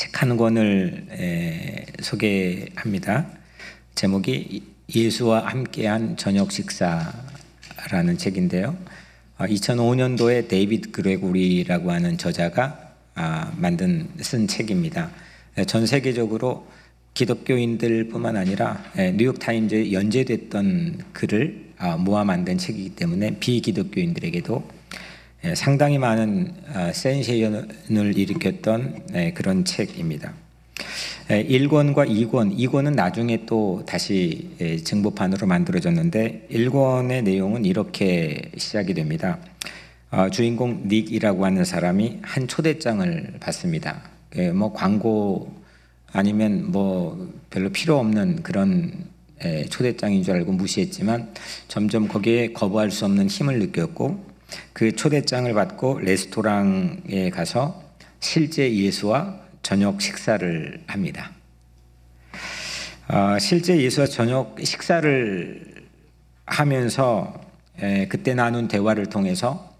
책 한 권을 에, 소개합니다. 제목이 예수와 함께한 저녁 식사라는 책인데요. 2005년도에 데이비드 그레고리라고 하는 저자가 아, 만든 쓴 책입니다. 전 세계적으로 기독교인들뿐만 아니라 뉴욕 타임즈에 연재됐던 글을 아, 모아 만든 책이기 때문에 비기독교인들에게도 예, 상당히 많은 아, 센세이션을 일으켰던 네, 그런 책입니다. 1권과 2권, 2권은 나중에 또 다시 예, 증보판으로 만들어졌는데 1권의 내용은 이렇게 시작이 됩니다. 아, 주인공 닉이라고 하는 사람이 한 초대장을 받습니다. 예, 뭐 광고 아니면 뭐 별로 필요 없는 그런 초대장인 줄 알고 무시했지만 점점 거기에 거부할 수 없는 힘을 느꼈고 그 초대장을 받고 레스토랑에 가서 실제 예수와 저녁 식사를 합니다. 어, 실제 예수와 저녁 식사를 하면서 에, 그때 나눈 대화를 통해서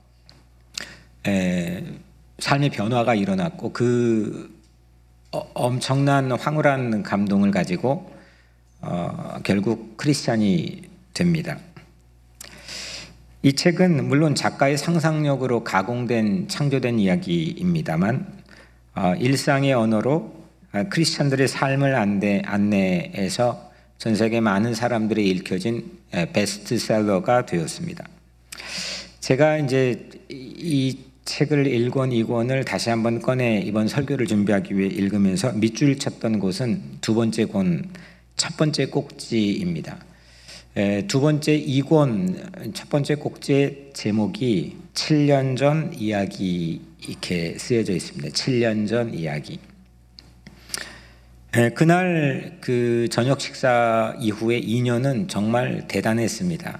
에, 삶의 변화가 일어났고 그 어, 엄청난 황홀한 감동을 가지고 어, 결국 크리스찬이 됩니다. 이 책은 물론 작가의 상상력으로 가공된 창조된 이야기입니다만 어, 일상의 언어로 어, 크리스천들의 삶을 안내, 안내해서 전 세계 많은 사람들이 읽혀진 베스트셀러가 되었습니다. 제가 이제 이 책을 1권, 2권을 다시 한번 꺼내 이번 설교를 준비하기 위해 읽으면서 밑줄 쳤던 곳은 두 번째 권, 첫 번째 꼭지입니다. 두 번째 이권 첫 번째 꼭지의 제목이 7년 전 이야기 이렇게 쓰여져 있습니다. 7년 전 이야기. 그날 그 저녁 식사 이후에 2년은 정말 대단했습니다.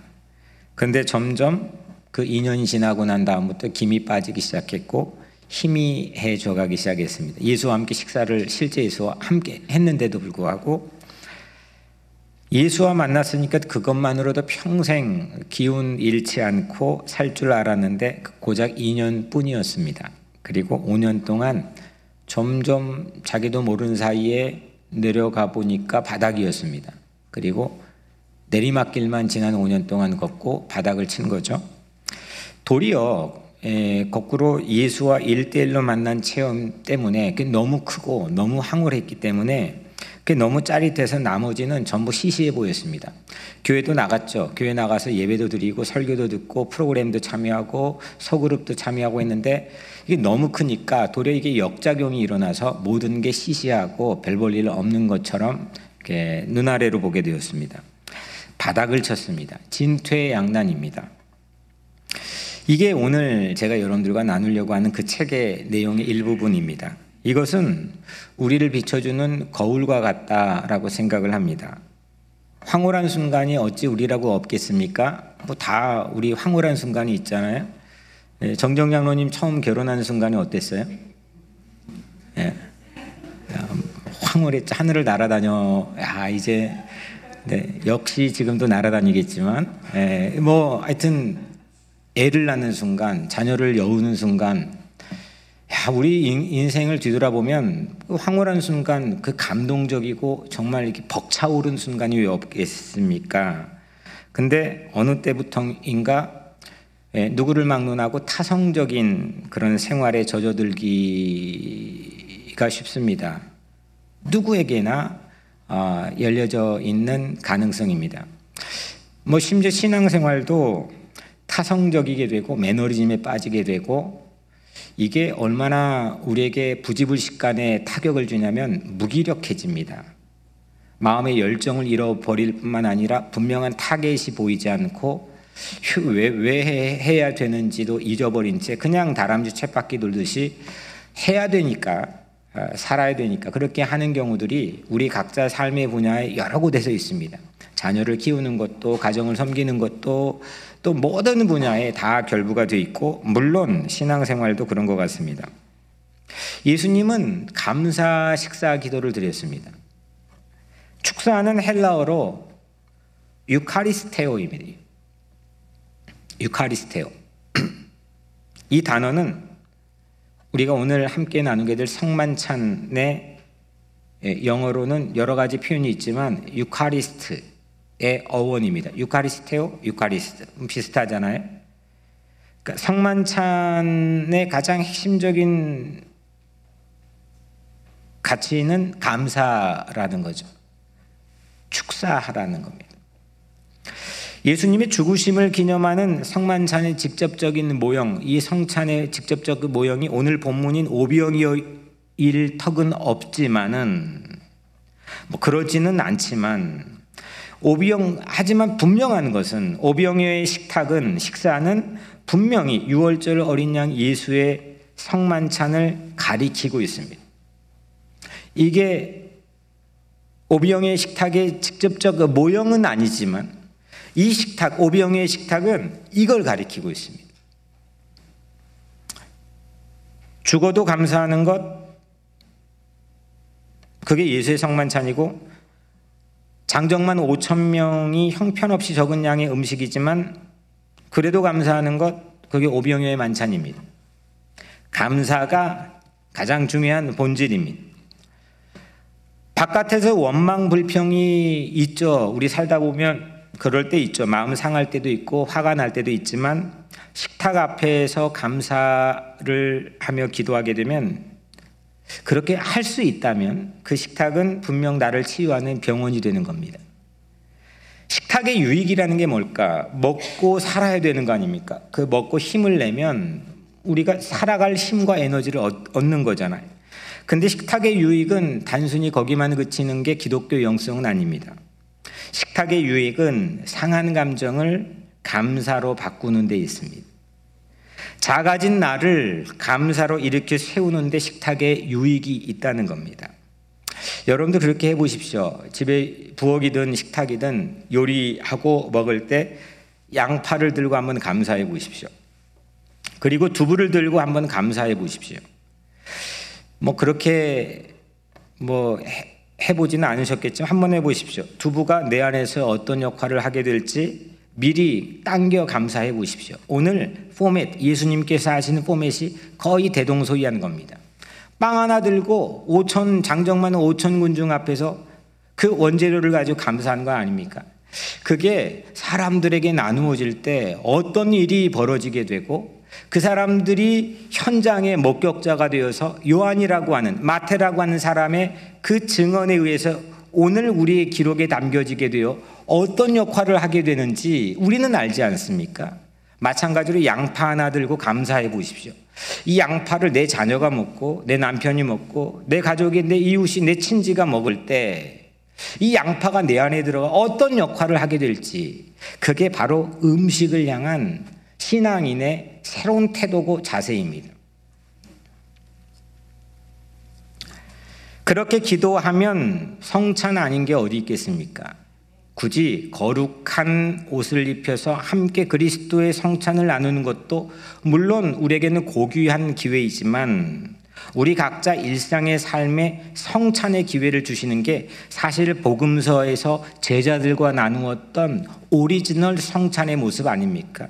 그런데 점점 그 2년이 지나고 난 다음부터 김이 빠지기 시작했고 힘이 해져 가기 시작했습니다. 예수와 함께 식사를 실제 예수와 함께 했는데도 불구하고 예수와 만났으니까 그것만으로도 평생 기운 잃지 않고 살 줄 알았는데 고작 2년 뿐이었습니다. 그리고 5년 동안 점점 자기도 모르는 사이에 내려가 보니까 바닥이었습니다. 그리고 내리막길만 지난 5년 동안 걷고 바닥을 친 거죠. 도리어 에, 거꾸로 예수와 일대일로 만난 체험 때문에 너무 크고 너무 황홀했기 때문에 그게 너무 짜릿해서 나머지는 전부 시시해 보였습니다. 교회도 나갔죠. 교회 나가서 예배도 드리고 설교도 듣고 프로그램도 참여하고 소그룹도 참여하고 했는데 이게 너무 크니까 도리어 이게 역작용이 일어나서 모든 게 시시하고 별 볼 일 없는 것처럼 눈아래로 보게 되었습니다. 바닥을 쳤습니다. 진퇴양난입니다. 이게 오늘 제가 여러분들과 나누려고 하는 그 책의 내용의 일부분입니다. 이것은 우리를 비춰주는 거울과 같다라고 생각을 합니다. 황홀한 순간이 어찌 우리라고 없겠습니까? 뭐 다 우리 황홀한 순간이 있잖아요. 네, 정정 장로님 처음 결혼하는 순간이 어땠어요? 네. 황홀했죠. 하늘을 날아다녀. 야 이제 네, 역시 지금도 날아다니겠지만, 네, 뭐 하여튼 애를 낳는 순간, 자녀를 여우는 순간, 야, 우리 인생을 뒤돌아보면 그 황홀한 순간, 그 감동적이고 정말 이렇게 벅차오른 순간이 왜 없겠습니까? 근데 어느 때부터인가 예, 누구를 막론하고 타성적인 그런 생활에 젖어들기가 쉽습니다. 누구에게나 어, 열려져 있는 가능성입니다. 뭐 심지어 신앙생활도 타성적이게 되고 매너리즘에 빠지게 되고 이게 얼마나 우리에게 부지불식간에 타격을 주냐면 무기력해집니다. 마음의 열정을 잃어버릴 뿐만 아니라 분명한 타겟이 보이지 않고 왜, 왜 해야 되는지도 잊어버린 채 그냥 다람쥐 쳇바퀴 돌듯이 해야 되니까 어, 살아야 되니까 그렇게 하는 경우들이 우리 각자 삶의 분야에 여러 곳에서 있습니다. 자녀를 키우는 것도 가정을 섬기는 것도 또 모든 분야에 다 결부가 되어 있고 물론 신앙생활도 그런 것 같습니다. 예수님은 감사 식사 기도를 드렸습니다. 축사는 헬라어로 유카리스테오입니다. 유카리스테오. 이 단어는 우리가 오늘 함께 나누게 될 성만찬의 예, 영어로는 여러 가지 표현이 있지만 유카리스트 의 어원입니다. 유카리스테오, 유카리스트 음, 비슷하잖아요. 그러니까 성만찬의 가장 핵심적인 가치는 감사라는 거죠. 축사하라는 겁니다. 예수님의 죽으심을 기념하는 성만찬의 직접적인 모형, 이 성찬의 직접적 모형이 오늘 본문인 오병이어일 턱은 없지만은 뭐 그러지는 않지만 오병 하지만 분명한 것은 오병이어의 식탁은 식사는 분명히 유월절 어린 양 예수의 성만찬을 가리키고 있습니다. 이게 오병의 식탁의 직접적 모형은 아니지만 이 식탁, 오병의 식탁은 이걸 가리키고 있습니다. 죽어도 감사하는 것, 그게 예수의 성만찬이고, 장정만 5천 명이 형편없이 적은 양의 음식이지만, 그래도 감사하는 것, 그게 오병의 만찬입니다. 감사가 가장 중요한 본질입니다. 바깥에서 원망 불평이 있죠. 우리 살다 보면 그럴 때 있죠. 마음 상할 때도 있고 화가 날 때도 있지만 식탁 앞에서 감사를 하며 기도하게 되면 그렇게 할 수 있다면 그 식탁은 분명 나를 치유하는 병원이 되는 겁니다. 식탁의 유익이라는 게 뭘까? 먹고 살아야 되는 거 아닙니까? 그 먹고 힘을 내면 우리가 살아갈 힘과 에너지를 얻는 거잖아요. 근데 식탁의 유익은 단순히 거기만 그치는 게 기독교 영성은 아닙니다. 식탁의 유익은 상한 감정을 감사로 바꾸는 데 있습니다. 작아진 나를 감사로 일으켜 세우는데 식탁에 유익이 있다는 겁니다. 여러분도 그렇게 해보십시오. 집에 부엌이든 식탁이든 요리하고 먹을 때 양파를 들고 한번 감사해 보십시오. 그리고 두부를 들고 한번 감사해 보십시오. 뭐 그렇게 뭐 해보지는 않으셨겠지만 한번 해보십시오. 두부가 내 안에서 어떤 역할을 하게 될지 미리 당겨 감사해 보십시오. 오늘 포맷, 예수님께서 하시는 포맷이 거의 대동소이한 겁니다. 빵 하나 들고 5천, 장정만 5천 군중 앞에서 그 원재료를 가지고 감사하는 거 아닙니까? 그게 사람들에게 나누어질 때 어떤 일이 벌어지게 되고 그 사람들이 현장의 목격자가 되어서 요한이라고 하는 마태라고 하는 사람의 그 증언에 의해서 오늘 우리의 기록에 담겨지게 되어 어떤 역할을 하게 되는지 우리는 알지 않습니까? 마찬가지로 양파 하나 들고 감사해 보십시오. 이 양파를 내 자녀가 먹고 내 남편이 먹고 내 가족이 내 이웃이 내 친지가 먹을 때 이 양파가 내 안에 들어가 어떤 역할을 하게 될지 그게 바로 음식을 향한 신앙인의 새로운 태도고 자세입니다. 그렇게 기도하면 성찬 아닌 게 어디 있겠습니까? 굳이 거룩한 옷을 입혀서 함께 그리스도의 성찬을 나누는 것도 물론 우리에게는 고귀한 기회이지만 우리 각자 일상의 삶에 성찬의 기회를 주시는 게 사실 복음서에서 제자들과 나누었던 오리지널 성찬의 모습 아닙니까?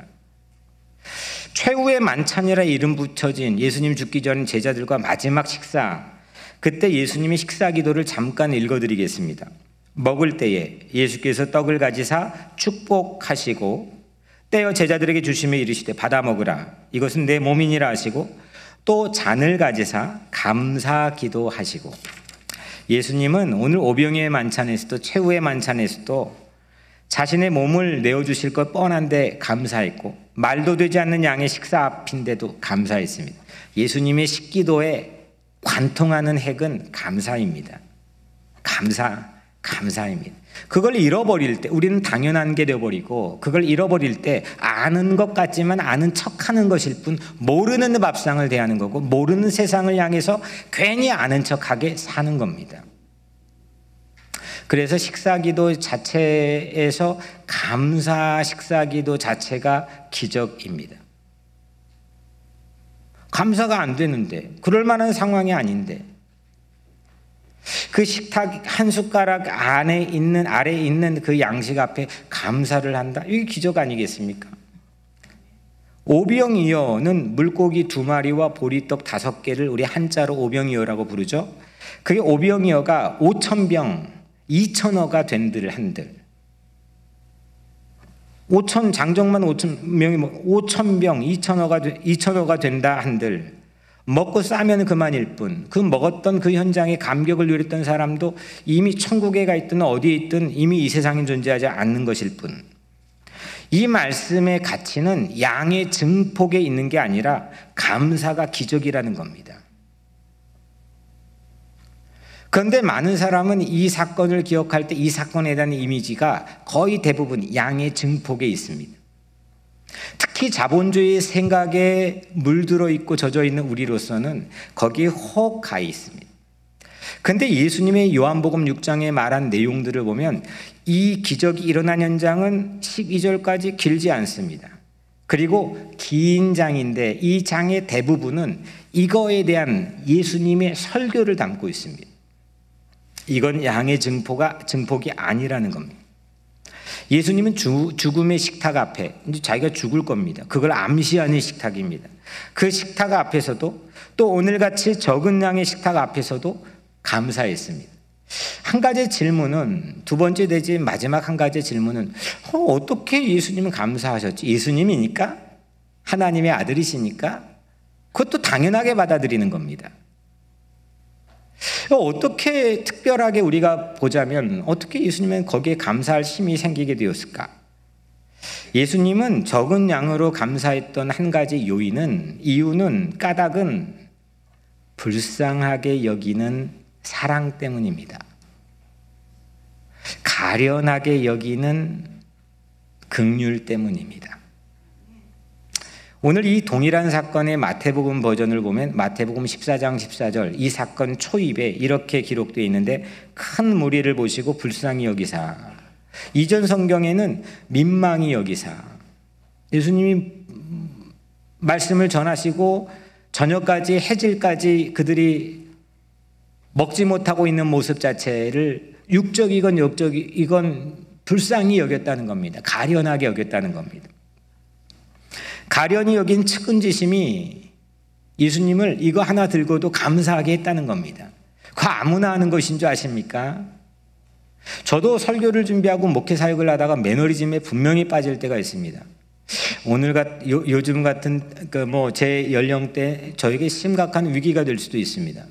최후의 만찬이라 이름 붙여진 예수님 죽기 전 제자들과 마지막 식사. 그때 예수님의 식사 기도를 잠깐 읽어드리겠습니다. 먹을 때에 예수께서 떡을 가지사 축복하시고 떼어 제자들에게 주시며 이르시되 받아 먹으라. 이것은 내 몸이니라 하시고 또 잔을 가지사 감사 기도하시고 예수님은 오늘 오병이의 만찬에서도 최후의 만찬에서도 자신의 몸을 내어주실 것 뻔한데 감사했고 말도 되지 않는 양의 식사 앞인데도 감사했습니다. 예수님의 식기도에 관통하는 핵은 감사입니다. 감사, 감사입니다. 그걸 잃어버릴 때 우리는 당연한 게 되어버리고 그걸 잃어버릴 때 아는 것 같지만 아는 척하는 것일 뿐 모르는 밥상을 대하는 거고 모르는 세상을 향해서 괜히 아는 척하게 사는 겁니다. 그래서 식사기도 자체에서 감사 식사기도 자체가 기적입니다. 감사가 안 되는데, 그럴 만한 상황이 아닌데, 그 식탁 한 숟가락 안에 있는, 아래 있는 그 양식 앞에 감사를 한다? 이게 기적 아니겠습니까? 오병이어는 물고기 두 마리와 보리떡 다섯 개를 우리 한자로 오병이어라고 부르죠. 그게 오병이어가 5천 병, 2천어가 된들 한들. 5천 장정만 5천 명이 5천 뭐 병, 2천어가 2천어가 된다 한들. 먹고 싸면 그만일 뿐. 그 먹었던 그 현장에 감격을 누렸던 사람도 이미 천국에 가 있든 어디에 있든 이미 이 세상에 존재하지 않는 것일 뿐. 이 말씀의 가치는 양의 증폭에 있는 게 아니라 감사가 기적이라는 겁니다. 그런데 많은 사람은 이 사건을 기억할 때 이 사건에 대한 이미지가 거의 대부분 양의 증폭에 있습니다. 특히 자본주의 생각에 물들어 있고 젖어 있는 우리로서는 거기에 혹 가 있습니다. 근데 예수님의 요한복음 6장에 말한 내용들을 보면 이 기적이 일어난 현장은 12절까지 길지 않습니다. 그리고 긴 장인데 이 장의 대부분은 이거에 대한 예수님의 설교를 담고 있습니다. 이건 양의 증폭가 증폭이 아니라는 겁니다. 예수님은 주, 죽음의 식탁 앞에 이제 자기가 죽을 겁니다. 그걸 암시하는 식탁입니다. 그 식탁 앞에서도 또 오늘같이 적은 양의 식탁 앞에서도 감사했습니다. 한 가지 질문은 두 번째 되지 마지막 한 가지 질문은 어, 떻게 예수님은 감사하셨지? 예수님이니까 하나님의 아들이시니까 그것도 당연하게 받아들이는 겁니다. 어떻게 특별하게 우리가 보자면 어떻게 예수님은 거기에 감사할 힘이 생기게 되었을까? 예수님은 적은 양으로 감사했던 한 가지 요인은 이유는 까닭은 불쌍하게 여기는 사랑 때문입니다. 가련하게 여기는 극률 때문입니다. 오늘 이 동일한 사건의 마태복음 버전을 보면 마태복음 14장 14절 이 사건 초입에 이렇게 기록되어 있는데 큰 무리를 보시고 불쌍히 여기사 이전 성경에는 민망히 여기사 예수님이 말씀을 전하시고 저녁까지 해질까지 그들이 먹지 못하고 있는 모습 자체를 육적이건 역적이건 불쌍히 여겼다는 겁니다. 가련하게 여겼다는 겁니다. 가련히 여긴 측은지심이 예수님을 이거 하나 들고도 감사하게 했다는 겁니다. 그 아무나 하는 것인 줄 아십니까? 저도 설교를 준비하고 목회 사역을 하다가 매너리즘에 분명히 빠질 때가 있습니다. 오늘 같 요, 즘 같은 그 뭐 제 연령대 저에게 심각한 위기가 될 수도 있습니다.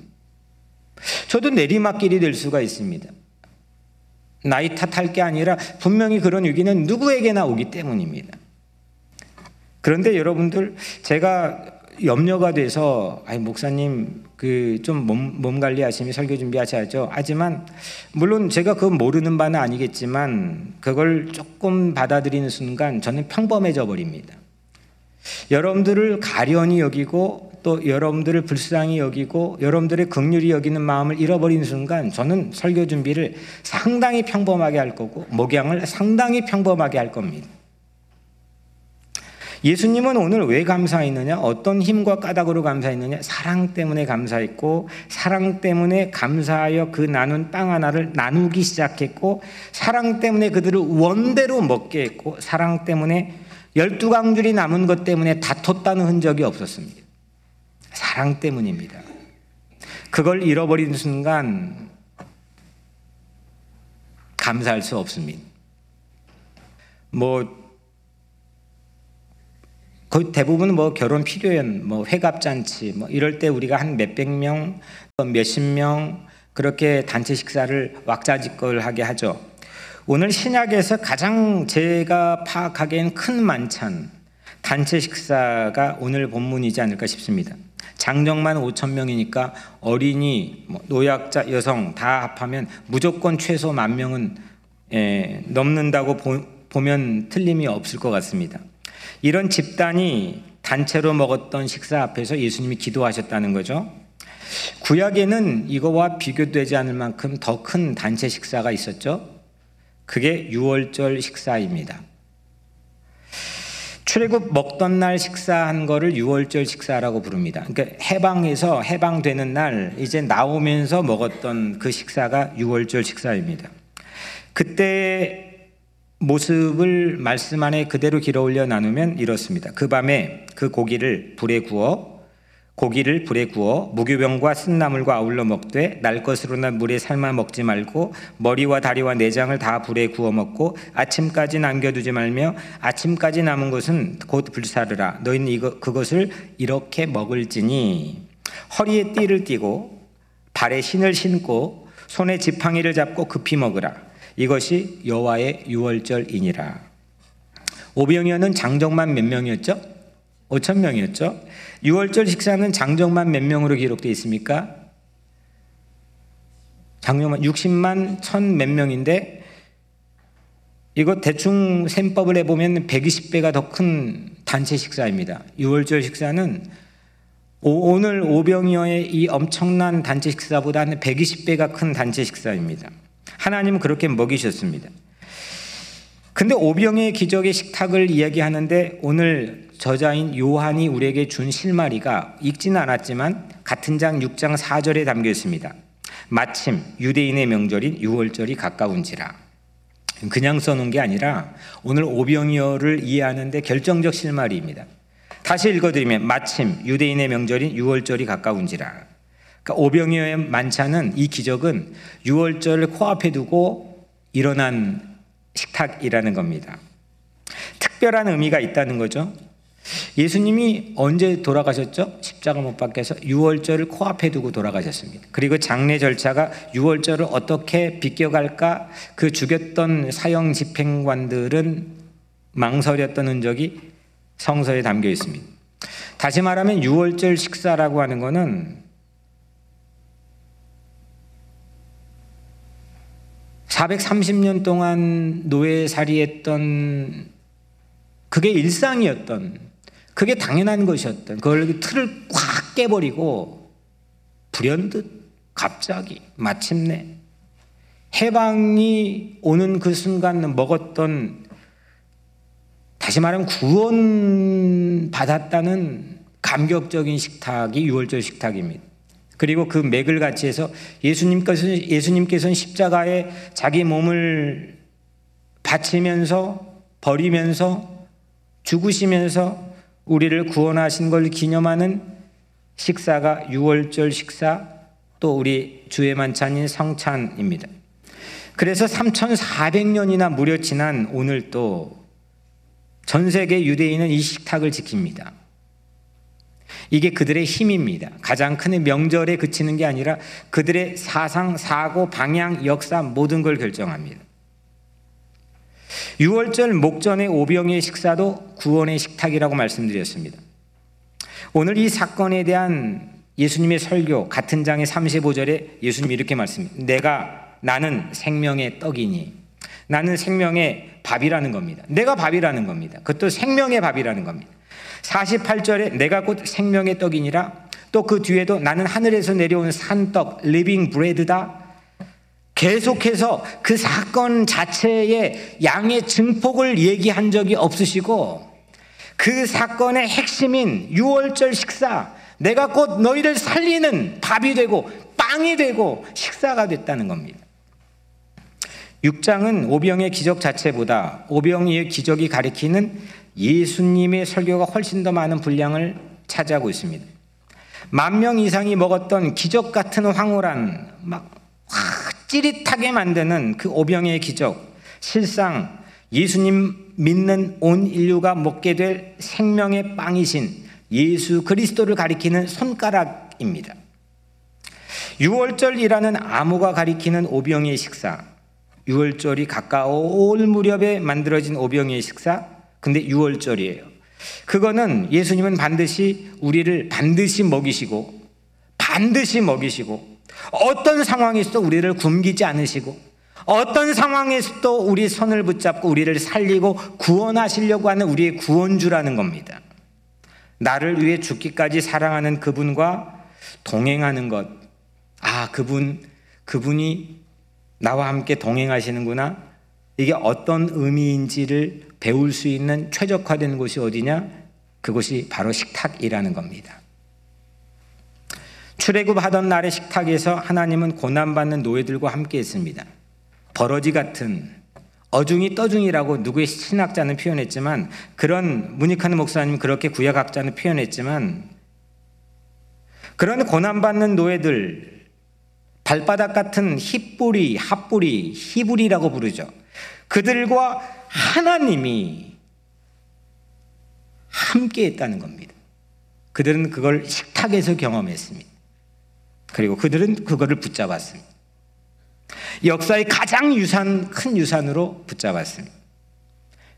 저도 내리막길이 될 수가 있습니다. 나이 탓할 게 아니라 분명히 그런 위기는 누구에게나 오기 때문입니다. 그런데 여러분들 제가 염려가 돼서 아이 목사님 그 좀 몸 몸 관리하시면 설교 준비하셔야죠. 하지만 물론 제가 그 모르는 바는 아니겠지만 그걸 조금 받아들이는 순간 저는 평범해져 버립니다. 여러분들을 가련히 여기고 또 여러분들을 불쌍히 여기고 여러분들의 극률이 여기는 마음을 잃어버리는 순간 저는 설교 준비를 상당히 평범하게 할 거고 목양을 상당히 평범하게 할 겁니다. 예수님은 오늘 왜 감사했느냐? 어떤 힘과 까닭으로 감사했느냐? 사랑 때문에 감사했고, 사랑 때문에 감사하여 그 나눈 빵 하나를 나누기 시작했고, 사랑 때문에 그들을 원대로 먹게 했고, 사랑 때문에 열두 강줄이 남은 것 때문에 다퉜다는 흔적이 없었습니다. 사랑 때문입니다. 그걸 잃어버린 순간 감사할 수 없습니다. 뭐 거의 대부분 뭐 결혼 필요연, 뭐 회갑 잔치, 뭐 이럴 때 우리가 한 몇백 명, 몇십 명 그렇게 단체 식사를 왁자지껄하게 하죠. 오늘 신약에서 가장 제가 파악하기엔 큰 만찬 단체 식사가 오늘 본문이지 않을까 싶습니다. 장정만 5천 명이니까 어린이, 뭐 노약자, 여성 다 합하면 무조건 최소 만 명은 예, 넘는다고 보, 보면 틀림이 없을 것 같습니다. 이런 집단이 단체로 먹었던 식사 앞에서 예수님이 기도하셨다는 거죠. 구약에는 이거와 비교되지 않을 만큼 더 큰 단체 식사가 있었죠. 그게 6월절 식사입니다. 출애굽 먹던 날 식사한 거를 6월절 식사라고 부릅니다. 그러니까 해방해서 해방되는 날 이제 나오면서 먹었던 그 식사가 6월절 식사입니다. 그때 모습을 말씀 안에 그대로 길어 올려 나누면 이렇습니다. 그 밤에 그 고기를 불에 구워 고기를 불에 구워 무교병과 쓴나물과 아울러 먹되 날 것으로나 물에 삶아 먹지 말고 머리와 다리와 내장을 다 불에 구워 먹고 아침까지 남겨두지 말며 아침까지 남은 것은 곧 불사르라. 너희는 이거 그것을 이렇게 먹을지니? 허리에 띠를 띠고 발에 신을 신고 손에 지팡이를 잡고 급히 먹으라 이것이 여호와의 유월절이니라 오병이어는 장정만 몇 명이었죠? 5천 명이었죠. 6월절 식사는 장정만 몇 명으로 기록되어 있습니까? 장정만 60만 천 몇 명인데 이거 대충 셈법을 해보면 120배가 더 큰 단체 식사입니다. 6월절 식사는 오늘 오병이어의 이 엄청난 단체 식사보다 는 120배가 큰 단체 식사입니다. 하나님은 그렇게 먹이셨습니다. 근데 오병의 기적의 식탁을 이야기하는데 오늘 저자인 요한이 우리에게 준 실마리가 읽지는 않았지만 같은 장 6장 4절에 담겨 있습니다. 마침 유대인의 명절인 6월절이 가까운지라. 그냥 써놓은 게 아니라 오늘 오병이어를 이해하는데 결정적 실마리입니다. 다시 읽어드리면 마침 유대인의 명절인 6월절이 가까운지라. 그러니까 오병이어의 만찬은 이 기적은 6월절을 코앞에 두고 일어난 식탁이라는 겁니다. 특별한 의미가 있다는 거죠. 예수님이 언제 돌아가셨죠? 십자가 못 박혀서 6월절을 코앞에 두고 돌아가셨습니다. 그리고 장례 절차가 6월절을 어떻게 비껴갈까 그 죽였던 사형 집행관들은 망설였던 흔적이 성서에 담겨 있습니다. 다시 말하면 6월절 식사라고 하는 것은 430년 동안 노예살이했던 그게 일상이었던 그게 당연한 것이었던 그걸 틀을 꽉 깨버리고 불현듯 갑자기 마침내 해방이 오는 그 순간 먹었던 다시 말하면 구원 받았다는 감격적인 식탁이 6월절 식탁입니다. 그리고 그 맥을 같이 해서 예수님께서는, 예수님께서는 십자가에 자기 몸을 바치면서 버리면서 죽으시면서 우리를 구원하신 걸 기념하는 식사가 6월절 식사 또 우리 주의 만찬인 성찬입니다. 그래서 3,400년이나 무려 지난 오늘 또 전 세계 유대인은 이 식탁을 지킵니다. 이게 그들의 힘입니다. 가장 큰 명절에 그치는 게 아니라 그들의 사상, 사고, 방향, 역사 모든 걸 결정합니다. 6월절 목전의 오병의 식사도 구원의 식탁이라고 말씀드렸습니다. 오늘 이 사건에 대한 예수님의 설교 같은 장의 35절에 예수님이 이렇게 말씀합니다. 내가 나는 생명의 떡이니 나는 생명의 밥이라는 겁니다. 내가 밥이라는 겁니다. 그것도 생명의 밥이라는 겁니다. 48절에 내가 곧 생명의 떡이니라 또 그 뒤에도 나는 하늘에서 내려온 산떡 living bread다 계속해서 그 사건 자체의 양의 증폭을 얘기한 적이 없으시고 그 사건의 핵심인 6월절 식사 내가 곧 너희를 살리는 밥이 되고 빵이 되고 식사가 됐다는 겁니다. 6장은 오병의 기적 자체보다 오병이의 기적이 가리키는 예수님의 설교가 훨씬 더 많은 분량을 차지하고 있습니다. 만 명 이상이 먹었던 기적 같은 황홀한 막 찌릿하게 만드는 그 오병의 기적. 실상 예수님 믿는 온 인류가 먹게 될 생명의 빵이신 예수 그리스도를 가리키는 손가락입니다. 6월절이라는 암호가 가리키는 오병의 식사. 6월절이 가까울 무렵에 만들어진 오병의 식사. 근데 6월절이에요. 그거는 예수님은 반드시 우리를 반드시 먹이시고 반드시 먹이시고 어떤 상황에서도 우리를 굶기지 않으시고 어떤 상황에서도 우리 손을 붙잡고 우리를 살리고 구원하시려고 하는 우리의 구원주라는 겁니다. 나를 위해 죽기까지 사랑하는 그분과 동행하는 것. 아, 그분, 그분이 나와 함께 동행하시는구나. 이게 어떤 의미인지를 배울 수 있는 최적화된 곳이 어디냐? 그곳이 바로 식탁이라는 겁니다. 출애굽하던 날의 식탁에서 하나님은 고난받는 노예들과 함께 했습니다. 버러지 같은 어중이 떠중이라고 누구의 신학자는 표현했지만 그런 문익하는 목사님 그렇게 구약학자는 표현했지만 그런 고난받는 노예들 발바닥 같은 힙뿌리, 핫뿌리, 히브리라고 부르죠. 그들과 하나님이 함께 했다는 겁니다. 그들은 그걸 식탁에서 경험했습니다. 그리고 그들은 그거를 붙잡았습니다. 역사의 가장 유산, 큰 유산으로 붙잡았습니다.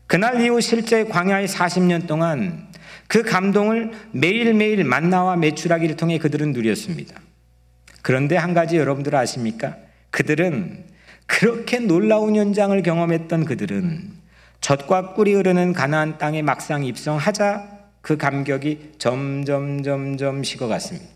그날 이후 실제 광야의 40년 동안 그 감동을 매일매일 만나와 매출하기를 통해 그들은 누렸습니다. 그런데 한 가지 여러분들 아십니까? 그들은 그렇게 놀라운 현장을 경험했던 그들은 젖과 꿀이 흐르는 가나안 땅에 막상 입성하자 그 감격이 점점 점점 식어갔습니다.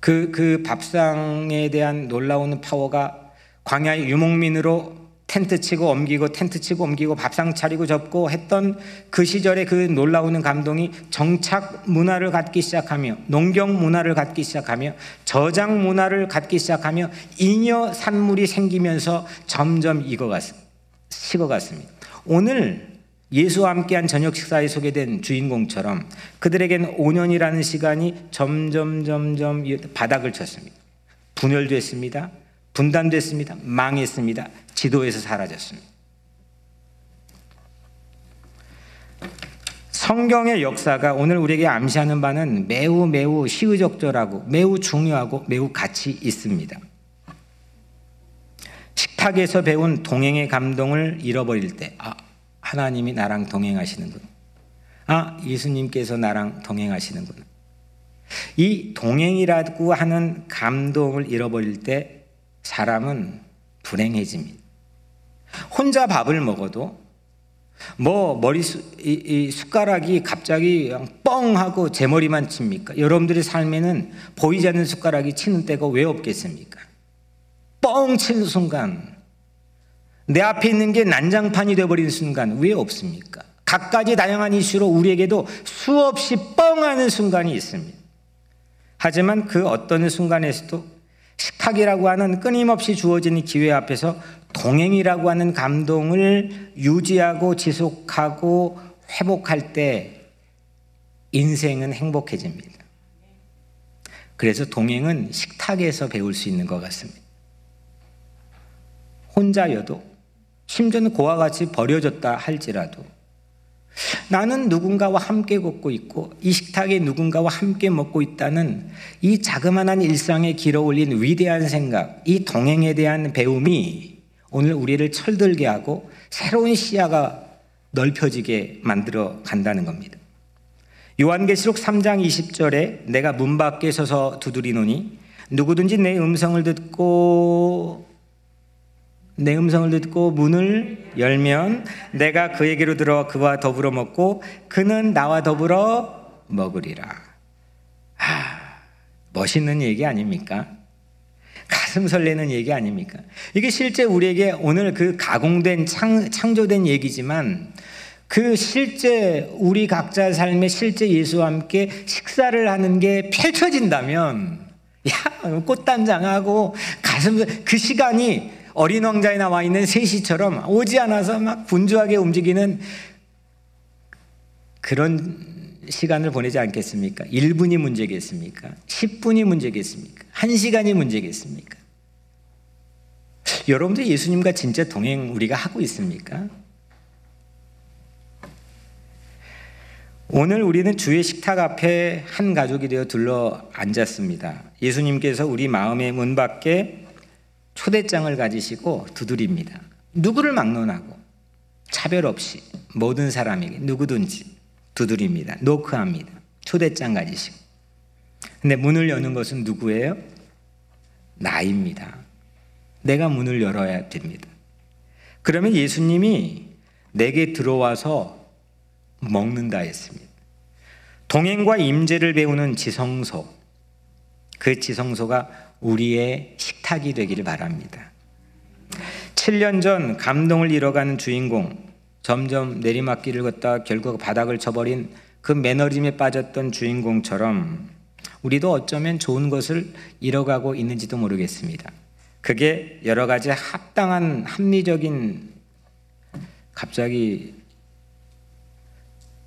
그, 그 밥상에 대한 놀라운 파워가 광야의 유목민으로 텐트 치고 옮기고 텐트 치고 옮기고 밥상 차리고 접고 했던 그 시절의 그 놀라운 감동이 정착 문화를 갖기 시작하며 농경 문화를 갖기 시작하며 저장 문화를 갖기 시작하며 잉여 산물이 생기면서 점점 익어갔습니다. 식어갔습니다. 오늘 예수와 함께한 저녁 식사에 소개된 주인공처럼 그들에겐 5년이라는 시간이 점점 점점 바닥을 쳤습니다. 분열됐습니다. 분단됐습니다. 망했습니다. 지도에서 사라졌습니다. 성경의 역사가 오늘 우리에게 암시하는 바는 매우 매우 시의적절하고 매우 중요하고 매우 가치 있습니다. 식탁에서 배운 동행의 감동을 잃어버릴 때, 아, 하나님이 나랑 동행하시는군. 아, 예수님께서 나랑 동행하시는군. 이 동행이라고 하는 감동을 잃어버릴 때 사람은 불행해집니다. 혼자 밥을 먹어도 뭐 머리 수, 이, 이 숟가락이 갑자기 뻥 하고 제 머리만 칩니까? 여러분들의 삶에는 보이지 않는 숟가락이 치는 때가 왜 없겠습니까? 뻥 치는 순간 내 앞에 있는 게 난장판이 되어버리는 순간 왜 없습니까? 각가지 다양한 이슈로 우리에게도 수없이 뻥하는 순간이 있습니다. 하지만 그 어떤 순간에서도 식탁이라고 하는 끊임없이 주어지는 기회 앞에서 동행이라고 하는 감동을 유지하고 지속하고 회복할 때 인생은 행복해집니다. 그래서 동행은 식탁에서 배울 수 있는 것 같습니다. 혼자여도 심지어는 고와 같이 버려졌다 할지라도 나는 누군가와 함께 걷고 있고 이 식탁에 누군가와 함께 먹고 있다는 이 자그마한 일상에 길어 올린 위대한 생각, 이 동행에 대한 배움이 오늘 우리를 철들게 하고 새로운 시야가 넓혀지게 만들어 간다는 겁니다. 요한계시록 3장 20절에 내가 문 밖에 서서 두드리노니 누구든지 내 음성을 듣고 내 음성을 듣고 문을 열면 내가 그에게로 들어 그와 더불어 먹고 그는 나와 더불어 먹으리라. 아, 멋있는 얘기 아닙니까? 가슴 설레는 얘기 아닙니까? 이게 실제 우리에게 오늘 그 가공된 창, 창조된 얘기지만 그 실제 우리 각자 삶에 실제 예수와 함께 식사를 하는 게 펼쳐진다면 야 꽃단장하고 가슴 그 시간이 어린 왕자에 나와 있는 셋이처럼 오지 않아서 막 분주하게 움직이는 그런 시간을 보내지 않겠습니까? 1분이 문제겠습니까? 10분이 문제겠습니까? 1시간이 문제겠습니까? 여러분들 예수님과 진짜 동행 우리가 하고 있습니까? 오늘 우리는 주의 식탁 앞에 한 가족이 되어 둘러 앉았습니다. 예수님께서 우리 마음의 문 밖에 초대장을 가지시고 두드립니다. 누구를 막론하고 차별 없이 모든 사람에게 누구든지 두드립니다. 노크합니다. 초대장 가지시고. 근데 문을 여는 것은 누구예요? 나입니다. 내가 문을 열어야 됩니다. 그러면 예수님이 내게 들어와서 먹는다 했습니다. 동행과 임재를 배우는 지성소. 그 지성소가 우리의 식탁이 되기를 바랍니다. 7년 전 감동을 잃어가는 주인공, 점점 내리막길을 걷다 결국 바닥을 쳐버린 그 매너림에 빠졌던 주인공처럼 우리도 어쩌면 좋은 것을 잃어가고 있는지도 모르겠습니다. 그게 여러 가지 합당한 합리적인 갑자기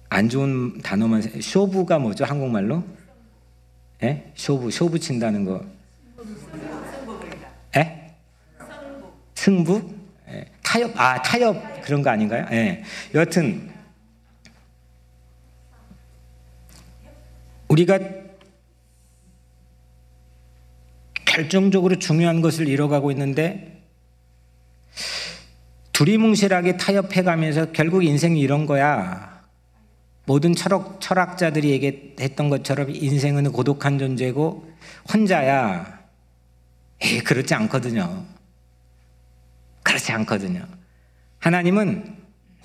안 좋은 단어만 생- 쇼부가 뭐죠 한국말로? 예? 쇼부 쇼부 친다는 거. 예? 승부? 예. 타협 아 타협 그런 거 아닌가요? 예. 여하튼 우리가 결정적으로 중요한 것을 잃어가고 있는데 두리뭉실하게 타협해가면서 결국 인생이 이런 거야. 모든 철학, 철학자들이 얘기했던 것처럼 인생은 고독한 존재고 혼자야. 에이, 그렇지 않거든요. 그렇지 않거든요. 하나님은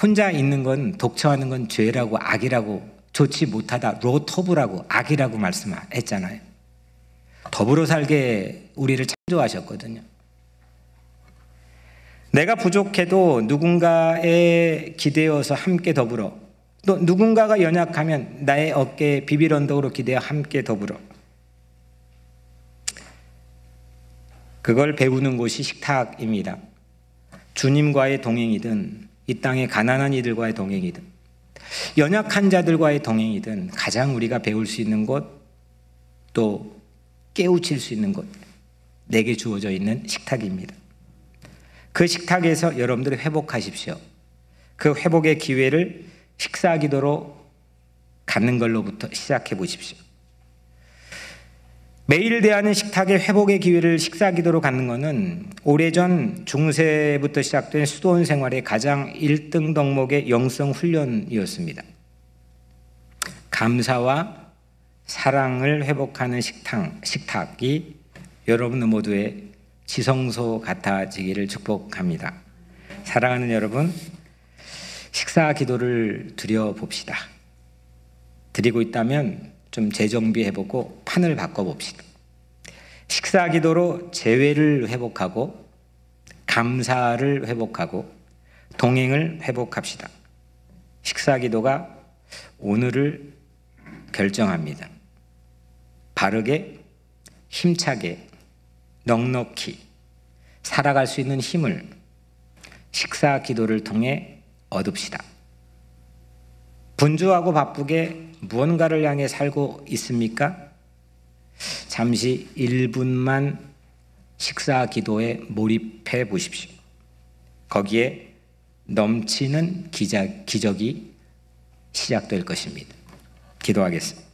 혼자 있는 건 독처하는 건 죄라고 악이라고 좋지 못하다 로토브라고 악이라고 말씀했잖아요. 더불어 살게 우리를 창조하셨거든요. 내가 부족해도 누군가에 기대어서 함께 더불어 또 누군가가 연약하면 나의 어깨에 비빌 언덕으로 기대어 함께 더불어 그걸 배우는 곳이 식탁입니다. 주님과의 동행이든 이 땅의 가난한 이들과의 동행이든 연약한 자들과의 동행이든 가장 우리가 배울 수 있는 곳또 깨우칠 수 있는 곳 내게 주어져 있는 식탁입니다. 그 식탁에서 여러분들이 회복하십시오. 그 회복의 기회를 식사 기도로 갖는 걸로부터 시작해 보십시오. 매일 대하는 식탁의 회복의 기회를 식사 기도로 갖는 것은 오래전 중세부터 시작된 수도원 생활의 가장 1등 덕목의 영성 훈련이었습니다. 감사와 사랑을 회복하는 식탁, 식탁이 여러분 모두의 지성소 같아지기를 축복합니다. 사랑하는 여러분, 식사 기도를 드려 봅시다. 드리고 있다면 좀 재정비해보고 판을 바꿔봅시다. 식사 기도로 재회를 회복하고 감사를 회복하고 동행을 회복합시다. 식사 기도가 오늘을 결정합니다. 바르게, 힘차게, 넉넉히 살아갈 수 있는 힘을 식사 기도를 통해 얻읍시다. 분주하고 바쁘게 무언가를 향해 살고 있습니까? 잠시 1분만 식사 기도에 몰입해 보십시오. 거기에 넘치는 기적, 기적이 시작될 것입니다. 기도하겠습니다.